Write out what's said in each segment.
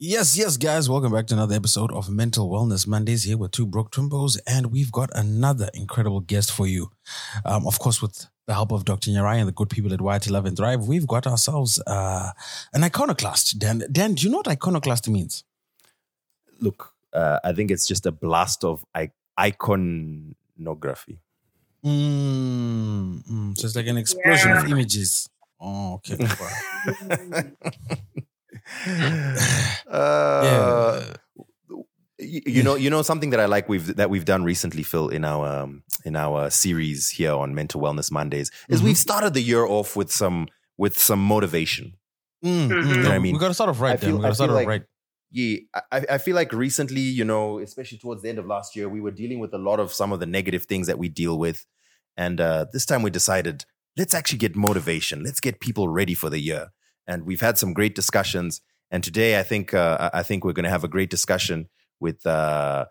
Yes, yes, guys, welcome back to another episode of Mental Wellness Mondays here with two Broke Twimbos, and we've got another incredible guest for you. Um, of course, with the help of Dr. Nyarai and the good people at Wired to Love and Thrive, we've got ourselves uh, an iconoclast. Dan, Dan, do you know what iconoclast means? Look, uh, I think it's just a blast of I- iconography. Mm, mm, so it's like an explosion of images. Oh, okay. Uh, you, you know, you know something that I like we've that we've done recently, Phil, in our um, in our series here on Mental Wellness Mondays, is Mhm. we've started the year off with some with some motivation. Mm, mm, You know what I mean? we got to start off right, I Dan. feel- We got I to start off like- right. Yeah, I, I feel like recently, you know, especially towards the end of last year, we were dealing with a lot of some of the negative things that we deal with, and uh, this time we decided let's actually get motivation. Let's get people ready for the year, and we've had some great discussions. And today, I think uh, I think we're going to have a great discussion with. Uh,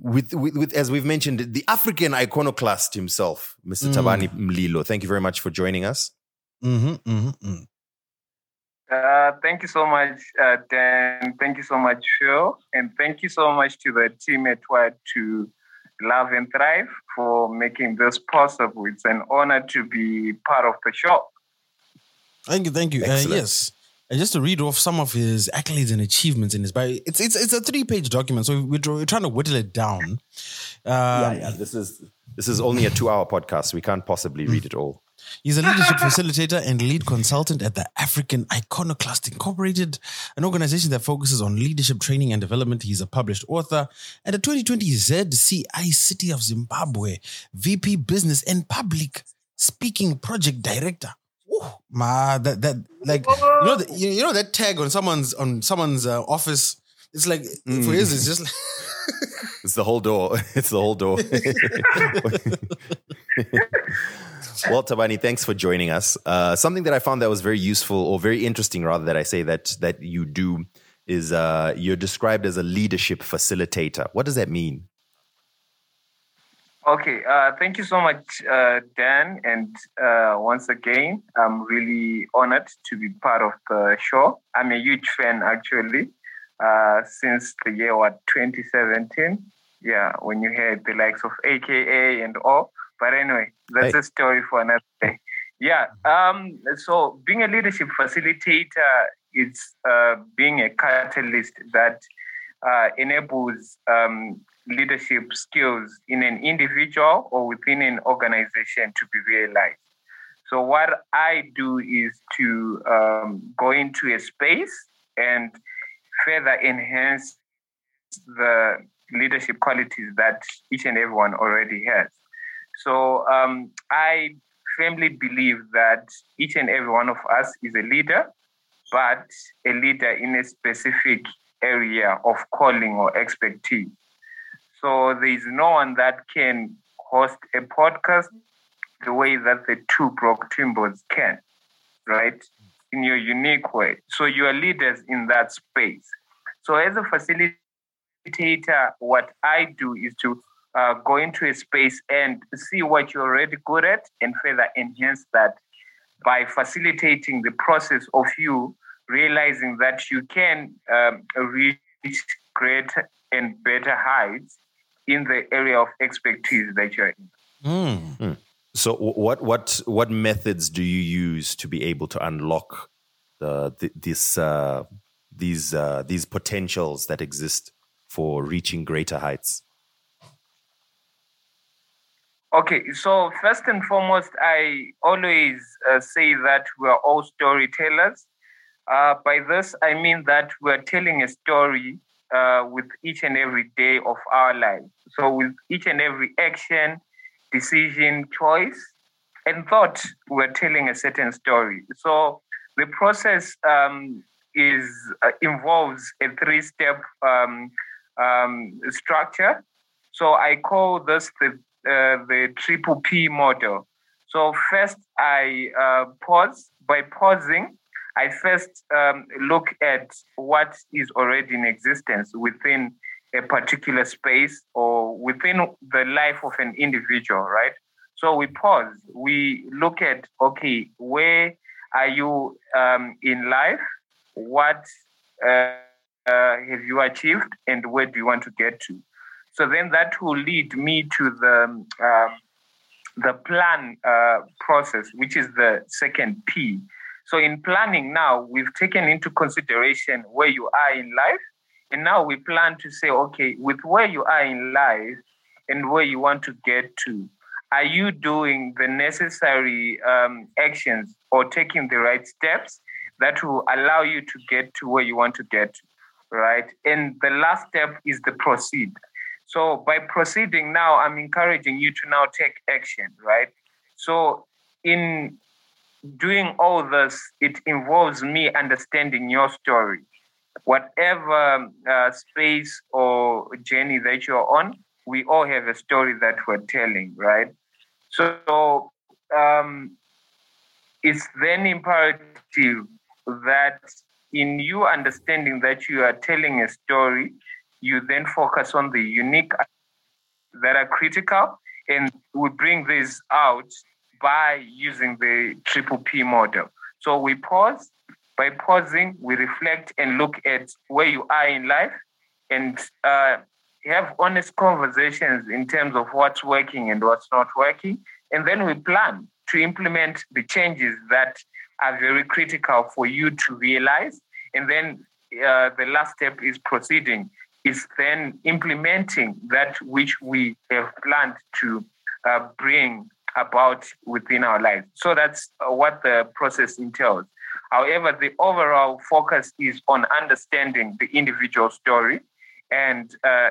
with, with, with, as we've mentioned, the African iconoclast himself, Mr. Mm. Thabani Mlilo. Thank you very much for joining us. Mm-hmm, mm-hmm, mm. Uh, thank you so much, uh, Dan. Thank you so much, Phil. And thank you so much to the team at Wired to Love and Thrive for making this possible. It's an honor to be part of the show. Thank you, thank you. Uh, Excellent. yes. And just to read off some of his accolades and achievements in his bio, it's it's it's a three page document, so we're, we're trying to whittle it down. Um, yeah, yeah. This is this is only a two hour podcast. We can't possibly read it all. He's a leadership facilitator and lead consultant at the African Iconoclast Incorporated, an organization that focuses on leadership training and development. He's a published author and a 2020 JCI City of Zimbabwe VP Business and Public Speaking Project Director. Ma, that that like you know the, you, know that tag on someone's on someone's uh, office. It's like for his, it's just like It's the whole door. It's the whole door. well, Thabani, thanks for joining us. Uh, something that I found that was very useful or very interesting, rather, that I say that that you do is uh, you're described as a leadership facilitator. What does that mean? Okay, uh, thank you so much, uh, Dan. And uh, once again, I'm really honored to be part of the show. I'm a huge fan, actually, uh, since the year what 2017. Yeah, when you had the likes of AKA and all. But anyway, that's Hey. a story for another day. Yeah. Um. So being a leadership facilitator is uh, being a catalyst that uh, enables um, leadership skills in an individual or within an organization to be realized. So, what I do is to um, go into a space and further enhance the leadership qualities that each and everyone already has. So, um, I firmly believe that each and every one of us is a leader, but a leader in a specific area of calling or expertise. So there is no one that can host a podcast the way that the two Broke Twimbos can, right? In your unique way. So you are leaders in that space. So as a facilitator, what I do is to uh, go into a space and see what you're already good at and further enhance that by facilitating the process of you realizing that you can um, reach greater and better heights in the area of expertise that you're in. Mm. So, what what what methods do you use to be able to unlock the, th- this uh, these uh, these potentials that exist for reaching greater heights? Okay, so first and foremost, I always uh, say that we are all storytellers. Uh, by this, I mean that we're telling a story uh, with each and every day of our lives. So, with each and every action, decision, choice, and thought, we're telling a certain story. So, the process um, is uh, involves a three-step um, um, structure. So, I call this the uh, the triple P model. So first, I uh, pause. By pausing, I first um, look at what is already in existence within a particular space or within the life of an individual, right? So we pause. We look at okay, where are you um, in life? What uh, uh, have you achieved and where do you want to get to? So then that will lead me to the um, the plan uh, process, which is the second P. So in planning now, we've taken into consideration where you are in life, and now we plan to say, okay, with where you are in life and where you want to get to, are you doing the necessary um, actions or taking the right steps that will allow you to get to where you want to get to, right? And the last step is the proceed. So by proceeding now, I'm encouraging you to now take action, right? So in doing all this, it involves me understanding your story. Whatever uh, space or journey that you're on, we all have a story that we're telling, right? So um, it's then imperative that in you understanding that you are telling a story, you then focus on the unique that are critical, and we bring this out by using the triple P model. So we pause. By pausing, we reflect and look at where you are in life and uh, have honest conversations in terms of what's working and what's not working. And then we plan to implement the changes that are very critical for you to realize. And then uh, the last step is proceeding, is then implementing that which we have planned to uh, bring about within our lives. So that's uh, what the process entails. However, the overall focus is on understanding the individual story and uh,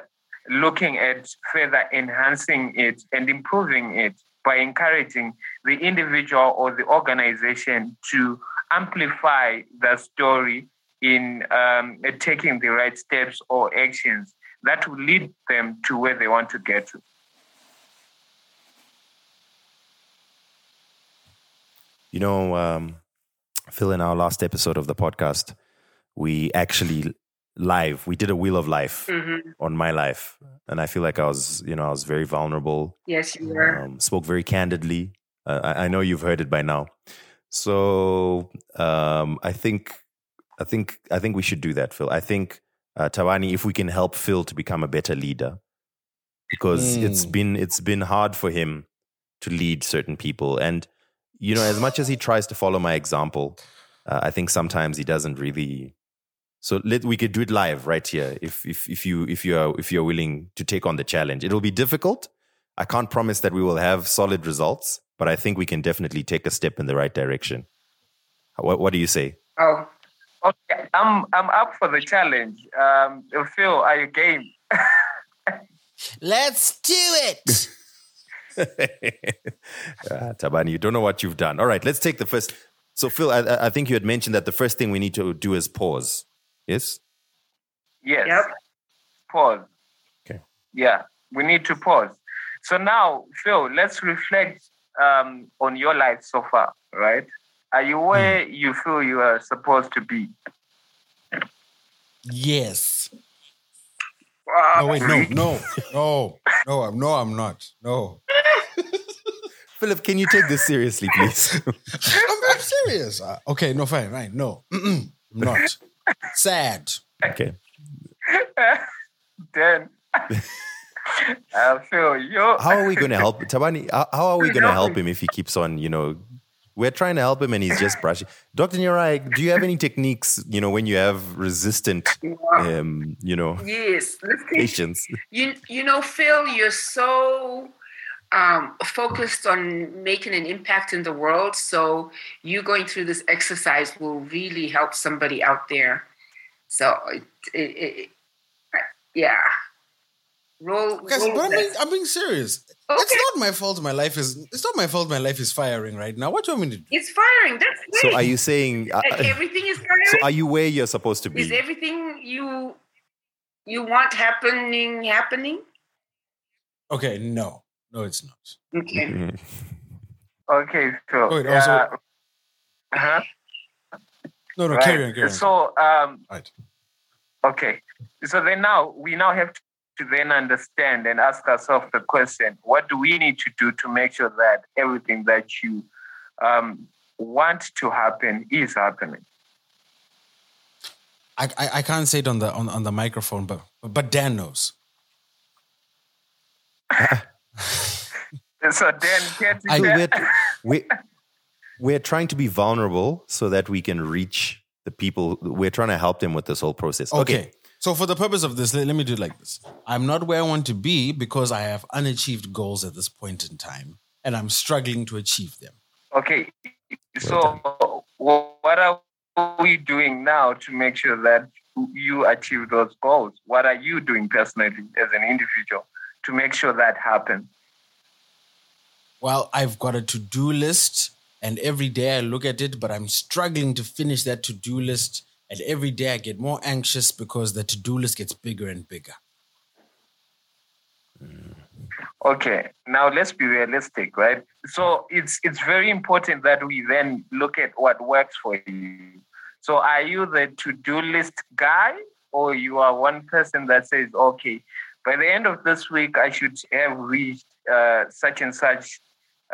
looking at further enhancing it and improving it by encouraging the individual or the organization to amplify the story in um, taking the right steps or actions that will lead them to where they want to get to. You know, um, Phil, in our last episode of the podcast, we actually live. We did a wheel of life mm-hmm. on my life, and I feel like I was, you know, I was very vulnerable. Yes, you were. Um, spoke very candidly. Uh, I, I, know you've heard it by now. So um, I think, I think, I think we should do that, Phil. I think uh, Thabani, if we can help Phil to become a better leader, because mm. it's been it's been hard for him to lead certain people, and you know, as much as he tries to follow my example, uh, I think sometimes he doesn't really so let we could do it live right here if if if you if you are if you're willing to take on the challenge. It'll be difficult. I can't promise that we will have solid results, but I think we can definitely take a step in the right direction. What what do you say? Oh, okay. I'm I'm up for the challenge. Um, Phil, are you game? Let's do it. Ah, Thabani, you don't know what you've done. All right, let's take the first. So, Phil, I, I think you had mentioned that the first thing we need to do is pause. Yes? Yes. Yep. Pause. Okay. Yeah, we need to pause. So now, Phil, let's reflect um, on your life so far, right? Are you where mm. you feel you are supposed to be? Yes. no, wait, no, no, no, no, I'm no, I'm not. No. Philip, can you take this seriously, please? I'm, I'm, serious. Uh, okay, no, fine, fine. No, I'm not. Sad. Okay. then I feel you. How are we going to help Thabani? How, how are we going to help him if he keeps on, you know, we're trying to help him and he's just brushing. Dr. Nyarai, do you have any techniques, you know, when you have resistant, um, you know, yes, patients? You, you know, Phil, you're so um, focused on making an impact in the world. So you going through this exercise will really help somebody out there. So it, it, it, yeah. Roll, Guys, roll I'm, being, I'm being serious. Okay. It's not my fault. My life is. It's not my fault. My life is firing right now. What do you want me to do? It's firing. That's great. So are you saying uh, like everything is firing? So are you where you're supposed to be? Is everything you you want happening happening? Okay, no. No, it's not. Okay. Mm-hmm. Okay, so Wait, also, uh, huh? No, no, right. carry on, carry on. So, um, right. Okay, so then now we now have to then understand and ask ourselves the question: What do we need to do to make sure that everything that you um, want to happen is happening? I, I, I can't say it on the on, on the microphone, but but Dan knows. So Dan, get I- we're, we we're trying to be vulnerable so that we can reach the people. We're trying to help them with this whole process. Okay. So for the purpose of this, let, let me do it like this. I'm not where I want to be because I have unachieved goals at this point in time, and I'm struggling to achieve them. Okay. So, what are we doing now to make sure that you achieve those goals? What are you doing personally as an individual to make sure that happens? Well, I've got a to-do list, and every day I look at it, but I'm struggling to finish that to-do list. And every day I get more anxious because the to-do list gets bigger and bigger. Okay, now let's be realistic, right? So it's it's very important that we then look at what works for you. So are you the to-do list guy, or you are one person that says, okay, by the end of this week, I should have reached uh, such and such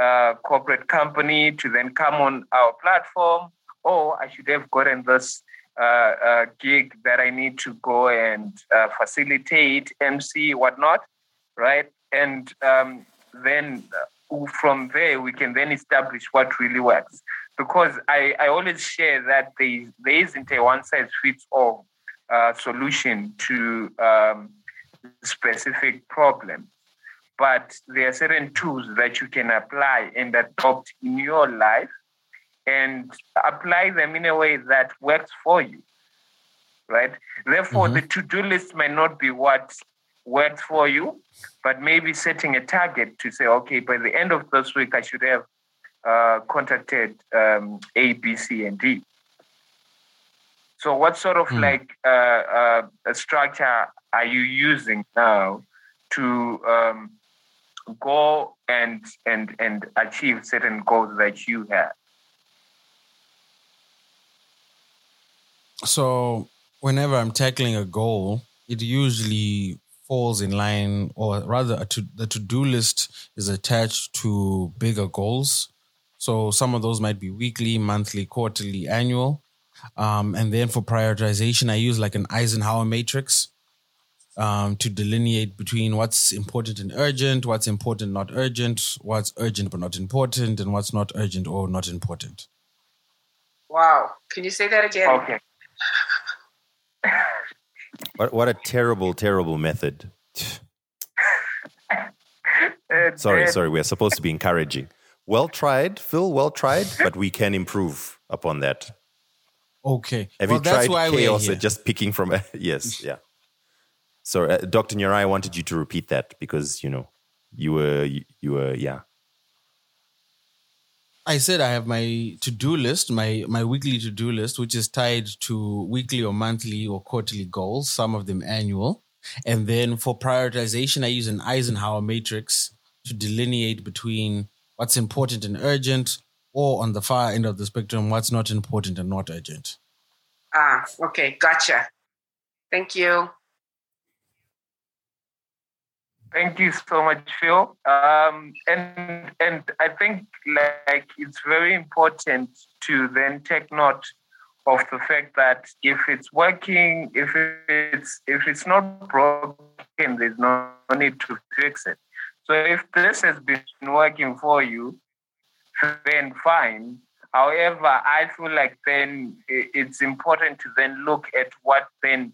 uh, corporate company to then come on our platform, or I should have gotten this uh, uh, gig that I need to go and uh, facilitate, MC, whatnot, right? And um, then uh, from there, we can then establish what really works. Because I, I always share that there, there isn't a one size fits all solution to um, specific problem. But there are certain tools that you can apply and adopt in your life and apply them in a way that works for you. Right? Therefore, Mhm. the to do list may not be what works for you, but maybe setting a target to say, okay, by the end of this week, I should have uh, contacted um, A, B, C, and D. So, what sort of Hmm. like uh, uh, a structure are you using now to um, go and and and achieve certain goals that you have? So whenever I'm tackling a goal, it usually falls in line, or rather, to, the to-do list is attached to bigger goals. So some of those might be weekly, monthly, quarterly, annual. Um, and then for prioritization, I use like an Eisenhower matrix um, to delineate between what's important and urgent, what's important, not urgent, what's urgent but not important, and what's not urgent or not important. Wow. Can you say that again? Okay. What, what a terrible, terrible method. Sorry, sorry. We're supposed to be encouraging. Well tried, Phil. Well tried, but we can improve upon that. Okay. Have well, you that's tried why we're chaos here. at just picking from? yes, yeah. So, uh, Doctor Nyarai, I wanted you to repeat that because you know you were you, you were yeah. I said I have my to-do list, my my weekly to-do list, which is tied to weekly or monthly or quarterly goals, some of them annual. And then for prioritization, I use an Eisenhower matrix to delineate between what's important and urgent, or on the far end of the spectrum, what's not important and not urgent. Ah, okay. Gotcha. Thank you. Thank you so much, Phil. Um, and and I think like it's very important to then take note of the fact that if it's working, if it's if it's not broken, there's no need to fix it. So if this has been working for you, then fine. However, I feel like then it's important to then look at what then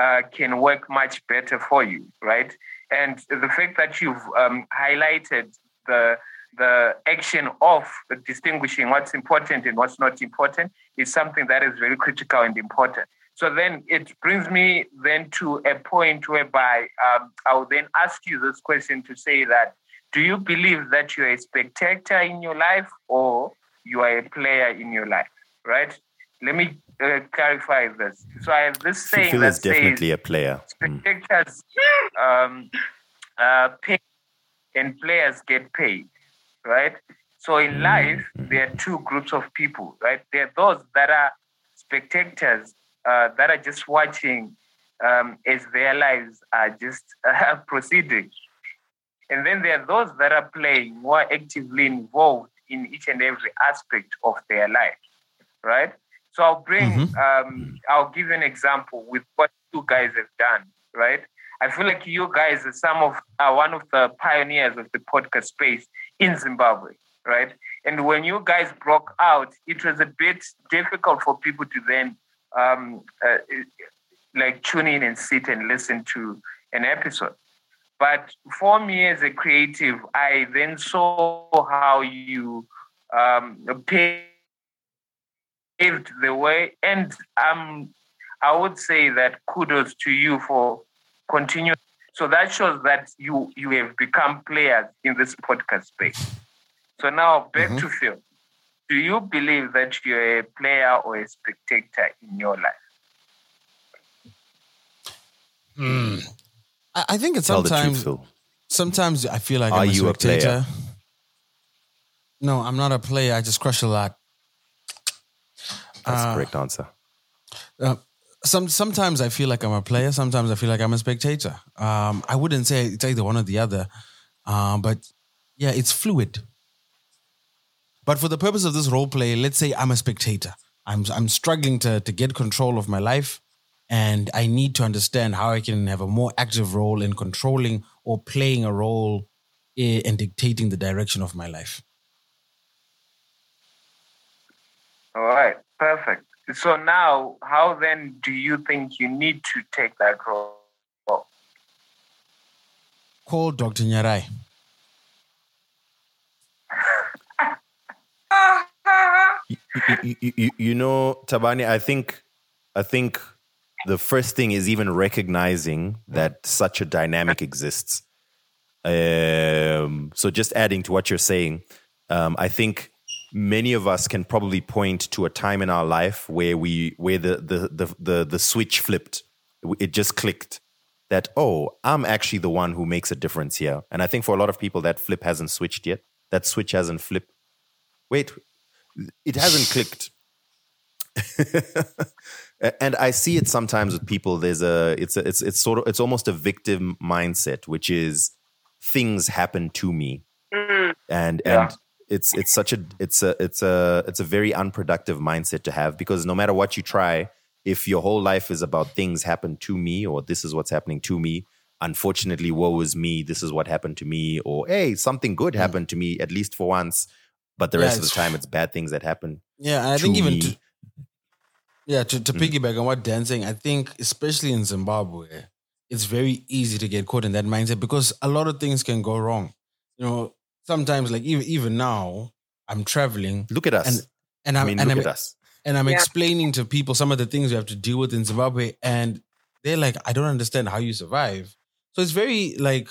uh, can work much better for you, right? And the fact that you've um, highlighted the the action of distinguishing what's important and what's not important is something that is very critical and important. So then it brings me then to a point whereby um, I will then ask you this question to say that do you believe that you're a spectator in your life or you are a player in your life, right? Let me uh, clarify this. So I have this saying Phil that is definitely says a player. Mm. spectators um, uh, pay and players get paid, right? So in life, there are two groups of people, right? There are those that are spectators uh, that are just watching um, as their lives are just uh, proceeding. And then there are those that are playing, who are actively involved in each and every aspect of their life, right? So I'll bring, Mhm. um, I'll give you an example with what you guys have done, right? I feel like you guys are some of are one of the pioneers of the podcast space in Zimbabwe, right? And when you guys broke out, it was a bit difficult for people to then um, uh, like tune in and sit and listen to an episode. But for me as a creative, I then saw how you um, paved the way, and um, I would say that kudos to you for continuing. So that shows that you you have become players in this podcast space. So now back Mhm. to Phil. Do you believe that you're a player or a spectator in your life? I, I think it's Tell the sometimes truth, Phil. sometimes I feel like Are I'm a you a player? No, I'm not a player. I just crush a lot. That's the Uh, correct answer. Uh, some sometimes I feel like I'm a player. Sometimes I feel like I'm a spectator. Um, I wouldn't say it's either one or the other, um, but yeah, it's fluid. But for the purpose of this role play, let's say I'm a spectator. I'm I'm struggling to to get control of my life, and I need to understand how I can have a more active role in controlling or playing a role in, in dictating the direction of my life. All right, perfect. So now, how then do you think you need to take that role? Call Dr. Nyarai. you, you, you- you know, Thabani, I think, I think the first thing is even recognizing that such a dynamic exists. Um, so just adding to what you're saying, um, I think many of us can probably point to a time in our life where we, where the, the, the, the, the switch flipped. It just clicked that, oh, I'm actually the one who makes a difference here. And I think for a lot of people, that flip hasn't switched yet. That switch hasn't flipped. Wait, it hasn't clicked. and I see it sometimes with people. There's a it's a, it's it's sort of it's almost a victim mindset, which is things happen to me, Mm, and Yeah. and it's it's such a it's a it's a it's a very unproductive mindset to have because no matter what you try, if your whole life is about things happen to me or this is what's happening to me, unfortunately, woe is me. This is what happened to me, or hey, something good happened to me at least for once. But the Yeah, rest of the time, it's bad things that happen. Yeah, I think even to, yeah, to, to Mm. piggyback on what Dan's saying, I think especially in Zimbabwe, it's very easy to get caught in that mindset because a lot of things can go wrong. You know, sometimes like even even now, I'm traveling Look at us. and and I I'm mean, and look I'm, at us. and I'm Yeah. explaining to people some of the things we have to deal with in Zimbabwe, and they're like, I don't understand how you survive. So it's very like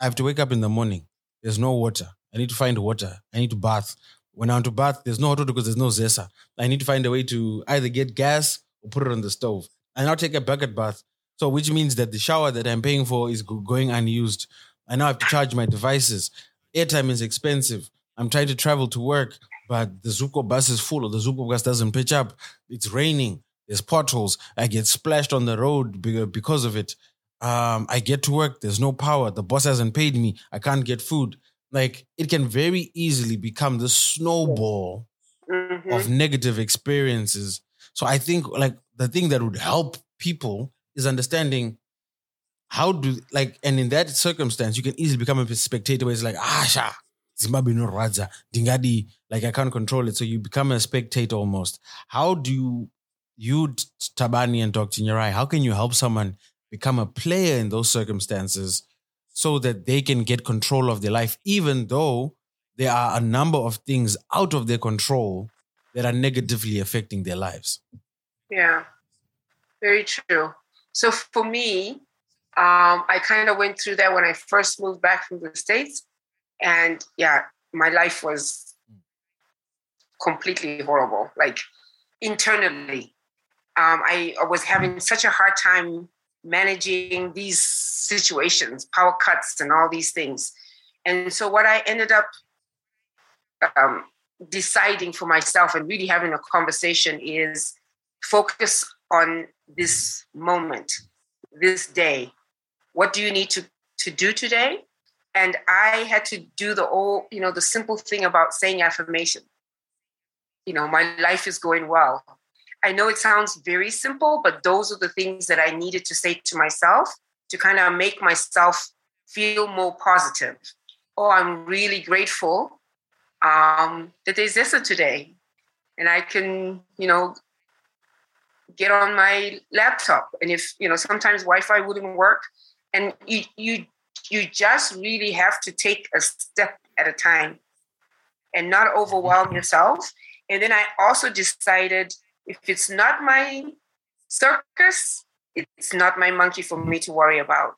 I have to wake up in the morning. There's no water. I need to find water. I need to bath. When I want to bath, there's no water because there's no zesa. I need to find a way to either get gas or put it on the stove. And I now take a bucket bath. So which means that the shower that I'm paying for is going unused. I now have to charge my devices. Airtime is expensive. I'm trying to travel to work, but the Zupco bus is full or the Zupco bus doesn't pitch up. It's raining. There's potholes. I get splashed on the road because of it. Um, I get to work. There's no power. The boss hasn't paid me. I can't get food. Like it can very easily become the snowball mhm. of negative experiences. So I think like the thing that would help people is understanding how do like and in that circumstance you can easily become a spectator where it's like ah sha Zimbabwe no radza dingadi like I can't control it so you become a spectator almost. How do you you Thabani and Dr. Nyarai how can you help someone become a player in those circumstances so that they can get control of their life even though there are a number of things out of their control that are negatively affecting their lives. Yeah, very true. So for me, um, I kind of went through that when I first moved back from the States. And yeah, my life was completely horrible. Like internally, um, I was having such a hard time managing these situations, power cuts, and all these things. And so, what I ended up um, deciding for myself and really having a conversation is focus on this moment, this day. What do you need to, to do today? And I had to do the old, you know, the simple thing about saying affirmation. You know, my life is going well. I know it sounds very simple, but those are the things that I needed to say to myself to kind of make myself feel more positive. Oh, I'm really grateful um, that there's this today. And I can, you know, get on my laptop. And if, you know, sometimes Wi-Fi wouldn't work. And you you you just really have to take a step at a time and not overwhelm yourself. And then I also decided if it's not my circus, it's not my monkey for me to worry about.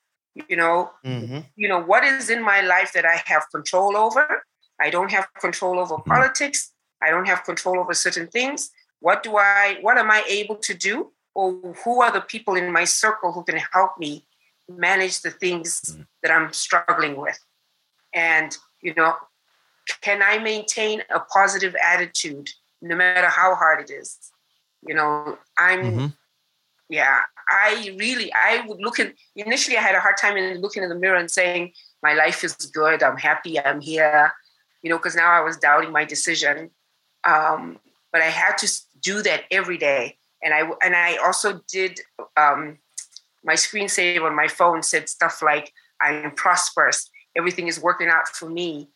You know, Mm-hmm. you know what is in my life that I have control over. I don't have control over politics. I don't have control over certain things. What do I? What am I able to do? Or who are the people in my circle who can help me manage the things that I'm struggling with? And you know, can I maintain a positive attitude no matter how hard it is? You know, I'm Mhm. yeah, I really, I would look in, initially I had a hard time in looking in the mirror and saying, my life is good, I'm happy, I'm here, you know, because now I was doubting my decision. Um, but I had to do that every day. And I, and I also did, um, my screensaver on my phone said stuff like, I'm prosperous, everything is working out for me.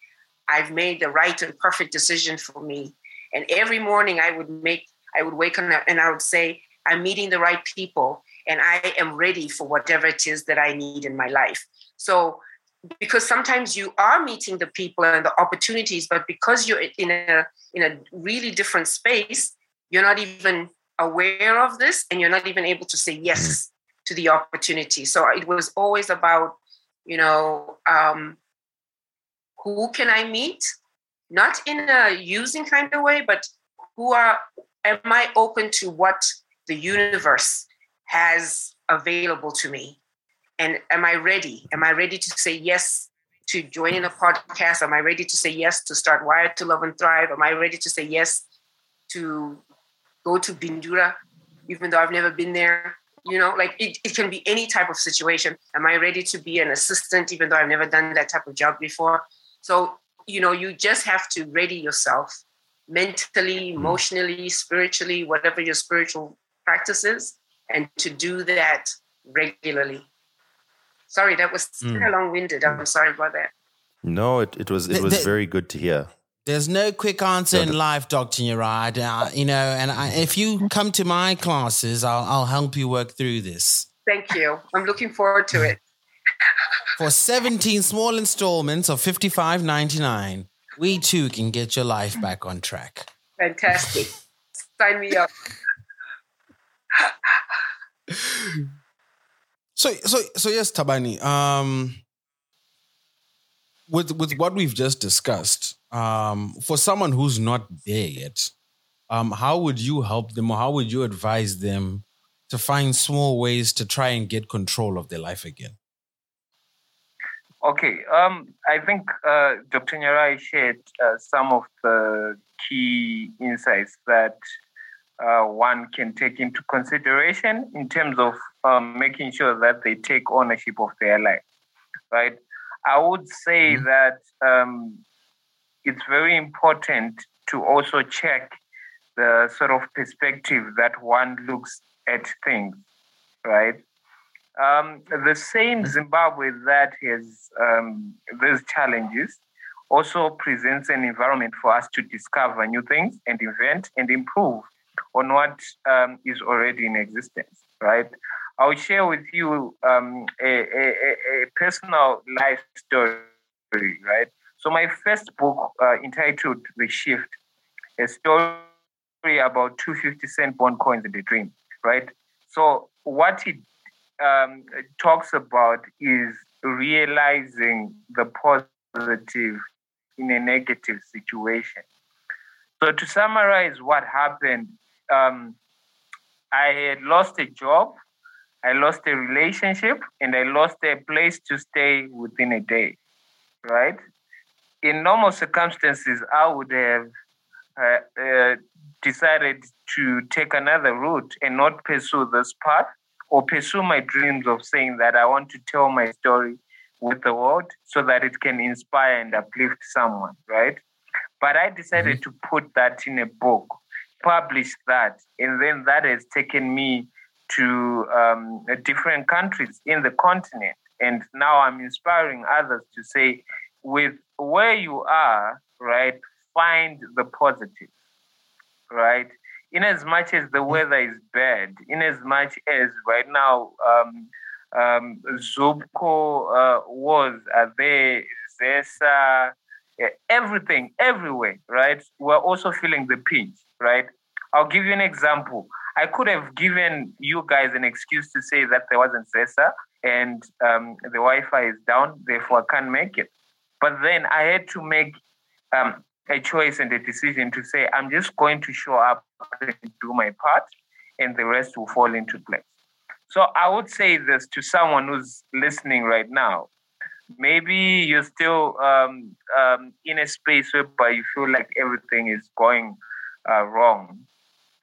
I've made the right and perfect decision for me. And every morning I would make, I would wake up and I would say, I'm meeting the right people and I am ready for whatever it is that I need in my life. So, because sometimes you are meeting the people and the opportunities, but because you're in a in a really different space, you're not even aware of this and you're not even able to say yes mm-hmm. To the opportunity. So it was always about, you know, um, who can I meet? Not in a using kind of way, but who are am I open to what the universe has available to me? And am I ready? Am I ready to say yes to joining a podcast? Am I ready to say yes to start Wired to Love and Thrive? Am I ready to say yes to go to Bindura, even though I've never been there? You know, like it, it can be any type of situation. Am I ready to be an assistant, even though I've never done that type of job before? So, you know, you just have to ready yourself mentally, emotionally, spiritually, whatever your spiritual practice is, and to do that regularly. Sorry, that was Mm. kind of long winded. I'm sorry about that. No, it, it was it The- was the- very good to hear. There's no quick answer in life, Dr. Nyarai. Uh, you know, and I, if you come to my classes, I'll, I'll help you work through this. Thank you. I'm looking forward to it. For 17 small installments of $55.99, we too can get your life back on track. Fantastic. Sign me up. So, so, so yes, Thabani. Um, with with what we've just discussed, um, for someone who's not there yet, um, how would you help them, or how would you advise them to find small ways to try and get control of their life again? Okay, um, I think uh, Dr. Nyarai shared uh, some of the key insights that uh, one can take into consideration in terms of um, making sure that they take ownership of their life, right? I would say that um, it's very important to also check the sort of perspective that one looks at things, right? Um, the same Zimbabwe that has um, these challenges also presents an environment for us to discover new things and invent and improve on what um, is already in existence, right? I'll share with you um, a, a, a- a personal life story, right? So, my first book, uh, entitled The Shift, a story about 250 cent bond coins and a dream, right? So, what it um, talks about is realizing the positive in a negative situation. So, to summarize what happened, um, I had lost a job, I lost a relationship, and I lost a place to stay within a day, right? In normal circumstances, I would have uh, uh, decided to take another route and not pursue this path or pursue my dreams of saying that I want to tell my story with the world so that it can inspire and uplift someone, right? But I decided to put that in a book publish that, and then that has taken me to um, different countries in the continent. And now I'm inspiring others to say, with where you are, right, find the positive, right? In as much as the weather is bad, in as much as right now, um, um, Zupco uh, was uh, there, Zesa, everything, everywhere, right? We're also feeling the pinch, right? I'll give you an example. I could have given you guys an excuse to say that there wasn't Zesa and um, the Wi-Fi is down, therefore I can't make it. But then I had to make um, a choice and a decision to say I'm just going to show up and do my part, and the rest will fall into place. So I would say this to someone who's listening right now. Maybe you're still um, um, in a space whereby you feel like everything is going uh, wrong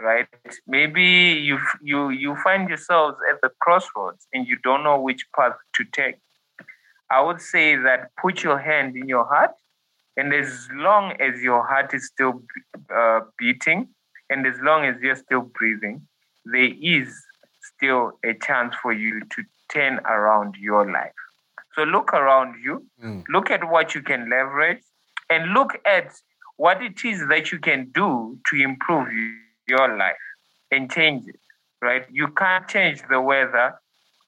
right? Maybe you you you find yourselves at the crossroads and you don't know which path to take. I would say that put your hand in your heart, and as long as your heart is still uh, beating, and as long as you're still breathing, there is still a chance for you to turn around your life. So look around you, mm. look at what you can leverage, and look at what it is that you can do to improve you your life and change it, right? You can't change the weather,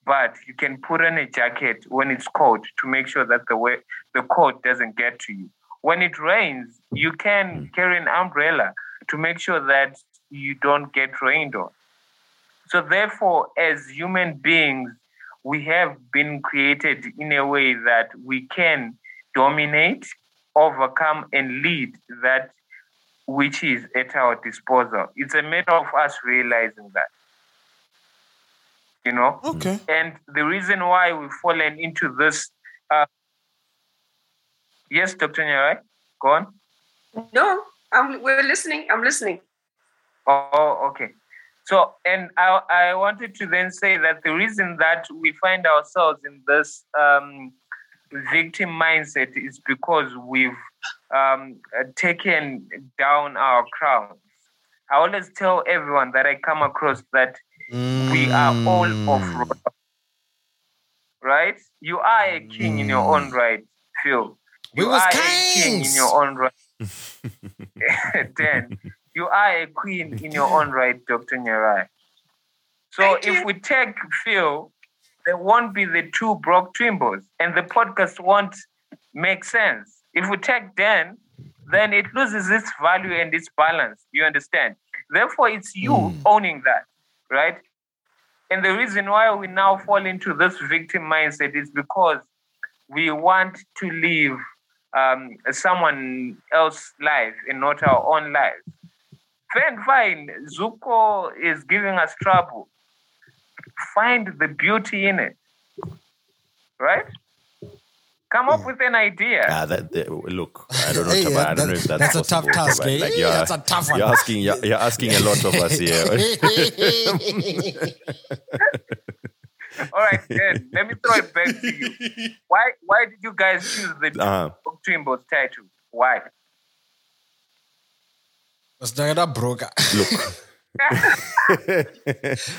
but you can put on a jacket when it's cold to make sure that the way the cold doesn't get to you. When it rains, you can hmm. carry an umbrella to make sure that you don't get rained on. So therefore, as human beings, we have been created in a way that we can dominate, overcome, and lead that which is at our disposal. It's a matter of us realizing that. You know? Okay. And the reason why we've fallen into this. Uh, yes, Dr. Nyarai, go on. No, I'm, we're listening. I'm listening. Oh, okay. So, and I, I wanted to then say that the reason that we find ourselves in this um, victim mindset is because we've um, taken down our crowns. I always tell everyone that I come across that mm. we are all of mm. right? You are a king mm. in your own mm. right, Phil. You are kings. a king in your own right. then you are a queen in your own right, Dr. Nyarai. So Thank if you. we take Phil, there won't be the two broke Twimbos, and the podcast won't make sense. If we take Dan, then it loses its value and its balance. You understand? Therefore, it's you mm. owning that, right? And the reason why we now fall into this victim mindset is because we want to live um, someone else's life and not our own life. Fine, fine. Zupco is giving us trouble. Find the beauty in it, right? Come up with an idea. Ah, that, that, look, I don't know. hey, Taba, I don't know if that's, that's a tough task. Eh? Like you're, that's a tough one. You're asking, you're, you're asking a lot of us here. All right, then let me throw it back to you. Why, why did you guys choose the uh-huh. Twimbo's title? Why? Because they're broker. Look.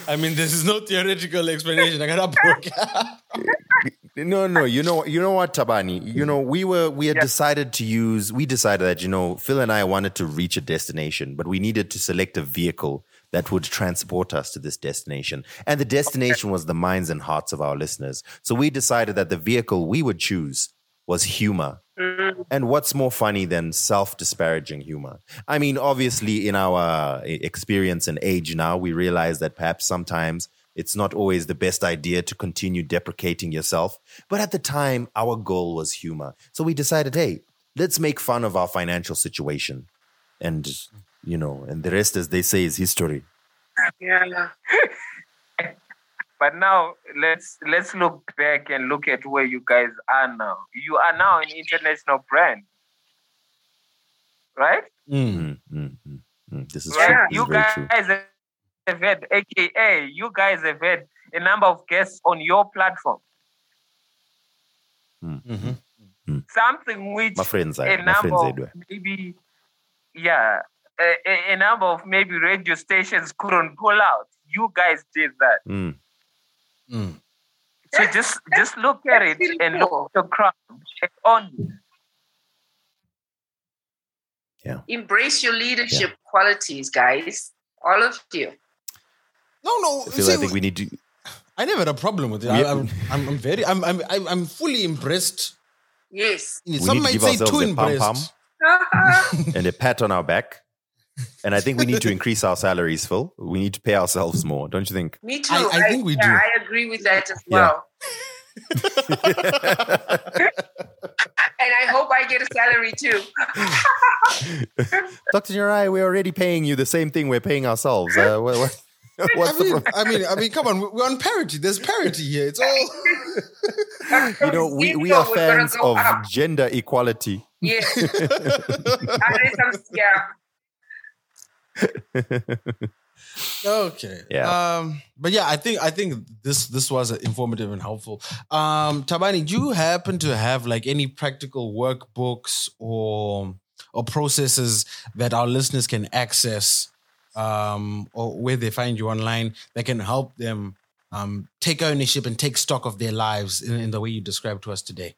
I mean, this is no theoretical explanation. I got a broker. no, no. You know, you know what, Thabani. You know, we were we had yeah. decided to use. We decided that you know, Phil and I wanted to reach a destination, but we needed to select a vehicle that would transport us to this destination. And the destination okay. was the minds and hearts of our listeners. So we decided that the vehicle we would choose was humor. Mm-hmm. And what's more funny than self disparaging humor? I mean, obviously, in our experience and age now, we realize that perhaps sometimes it's not always the best idea to continue deprecating yourself. But at the time, our goal was humor. So we decided, hey, let's make fun of our financial situation. And, you know, and the rest, as they say, is history. Yeah. But now let's let's look back and look at where you guys are now. You are now an international brand, right? Mm-hmm. Mm-hmm. This is right? true. This you guys true. have had, aka, you guys have had a number of guests on your platform. Mm-hmm. mm-hmm. Something which my friends, a number of maybe, yeah, a, a number of maybe radio stations couldn't pull out. You guys did that. Mm. Mm. So just just look at it and look cool. at the crowd. Check on you. Embrace your leadership qualities, guys. All of you. No, no. I feel see, I think we need to. I never had a problem with it. We- I, am I'm, I'm very, I'm, I'm, I'm I'm fully impressed. Yes. Some need to might give say ourselves too a pom-pom. and a pat on our back. And I think we need to increase our salaries, Phil. We need to pay ourselves more, don't you think? Me too. I- I think we yeah, do. I agree with that as Yeah. well. And I hope I get a salary too. Dr. Nyarai, we're already paying you the same thing we're paying ourselves. Uh, what, what, I what's the mean, problem? I mean, I mean, come on, we're on parity. There's parity here. It's all. You know, we, we are fans go of up. gender equality. Yes. Unless I'm- yeah. Okay. Yeah. Um, but yeah, I think I think this this was informative and helpful. Um, Thabani, do you happen to have like any practical workbooks or or processes that our listeners can access, um, or where they find you online that can help them um, take ownership and take stock of their lives in, in the way you described to us today?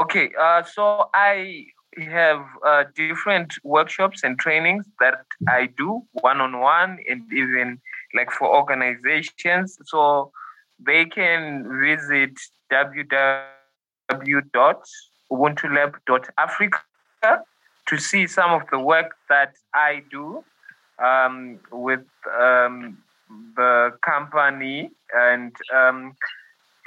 Okay, uh, so I have uh, different workshops and trainings that I do one on one and even like for organizations. So they can visit www.ubuntulab.africa to see some of the work that I do um, with um, the company and um,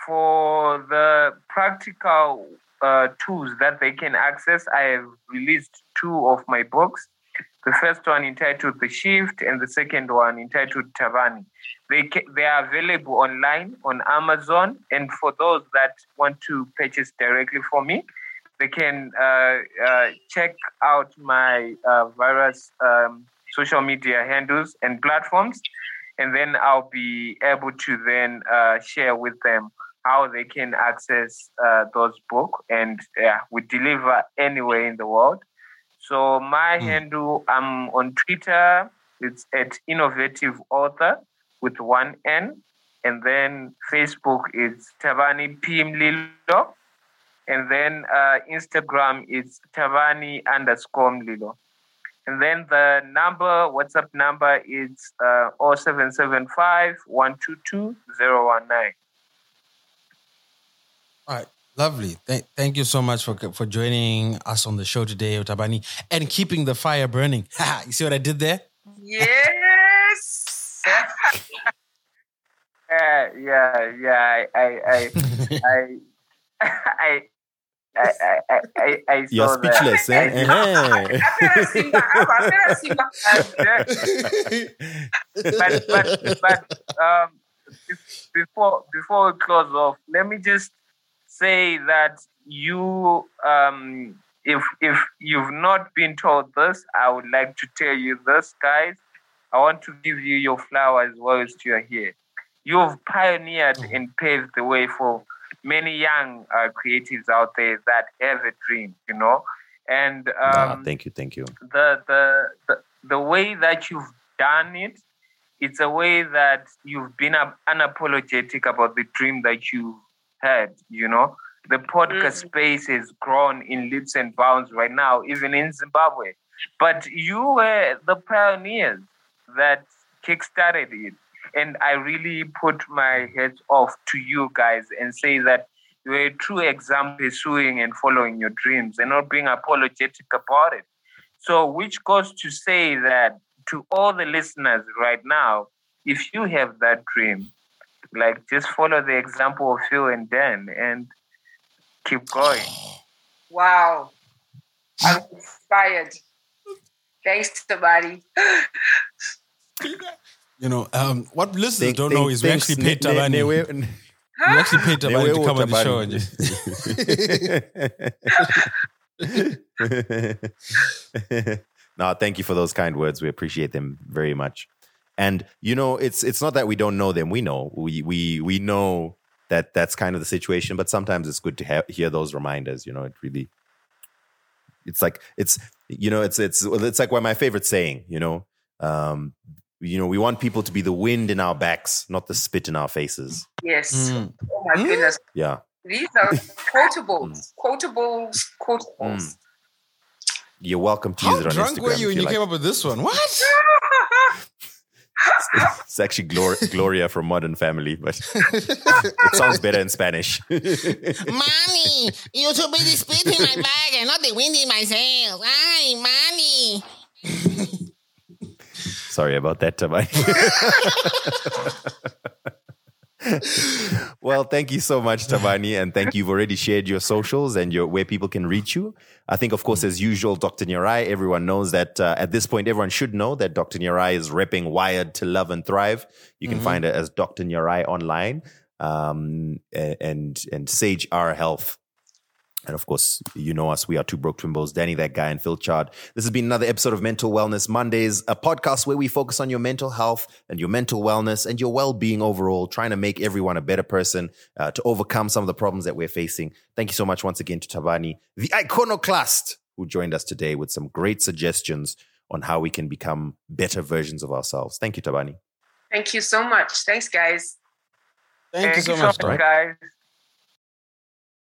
for the practical uh, tools that they can access, I have released two of my books. The first one entitled The Shift, and the second one entitled Tavani. They ca- they are available online on Amazon, and for those that want to purchase directly from me, they can uh, uh, check out my uh, various um, social media handles and platforms, and then I'll be able to then uh, share with them how they can access uh, those books and yeah we deliver anywhere in the world. So my Mm. handle i'm on twitter. It's at innovative author with one n. And then facebook is tavani pimlilo and then uh, instagram is tavani underscore Lilo. and then the number whatsapp number is uh, 0775 122 019 all right. Lovely. Th- thank you so much for for joining us on the show today, Otabani, and keeping the fire burning. you see what I did there? Yes. uh, yeah, yeah. I, I, I, I, I I, I, eh? I, I You're speechless, that. eh? but but, but um, before before we close off, let me just say that you, um, if if you've not been told this, I would like to tell you this, guys. I want to give you your flowers whilst you are here. You've pioneered and paved the way for many young uh, creatives out there that have a dream, you know. And um, Ah, thank you, thank you. the, the the the way that you've done it, it's a way that you've been unapologetic about the dream that you had. You know, the podcast Mhm. space has grown in leaps and bounds right now, even in Zimbabwe. But you were the pioneers that kickstarted it, and I really put my head off to you guys and say that you're a true example pursuing and following your dreams and not being apologetic about it. So, which goes to say that to all the listeners right now, if you have that dream, like just follow the example of Phil and Dan and keep going. Wow. I'm inspired. Thanks, Thabani. You know, um, what listeners Think- don't think- know is we actually paid ne- ne- Thabani. we we- actually paid Thabani ne- to come on the show. And just, no, thank you for those kind words. We appreciate them very much. And you know, it's it's not that we don't know them. We know we we we know that that's kind of the situation. But sometimes it's good to ha- hear those reminders. You know, it really it's like it's you know it's it's it's like one of my favorite saying. You know, um, you know, we want people to be the wind in our backs, not the spit in our faces. Yes. Mm. Oh my Mm. goodness. Yeah. These are quotables. quotables. Quotables. Mm. You're welcome to How use it on drunk Instagram. were you when you like. came up with this one? What? It's actually Glor- Gloria from Modern Family, but it sounds better in Spanish. Mommy, you too busy spitting my bag and not the wind in my sails. Ay, mommy. Sorry about that, Tamani. well, thank you so much, Tamani, and thank you. You've already shared your socials and your where people can reach you. I think, of course, as usual, Dr. Nyarai, everyone knows that uh, at this point, everyone should know that Dr. Nyarai is repping Wired to Love and Thrive. You can Mhm. find it as Dr. Nyarai online um, and and Sage R Health. And of course, you know us. We are two broke twimbos, Danny, that guy, and Phil Chard. This has been another episode of Mental Wellness Mondays, a podcast where we focus on your mental health and your mental wellness and your well being overall, trying to make everyone a better person uh, to overcome some of the problems that we're facing. Thank you so much once again to Thabani, the iconoclast, who joined us today with some great suggestions on how we can become better versions of ourselves. Thank you, Thabani. Thank you so much. Thanks, guys. Thank, you so much, Doc. guys.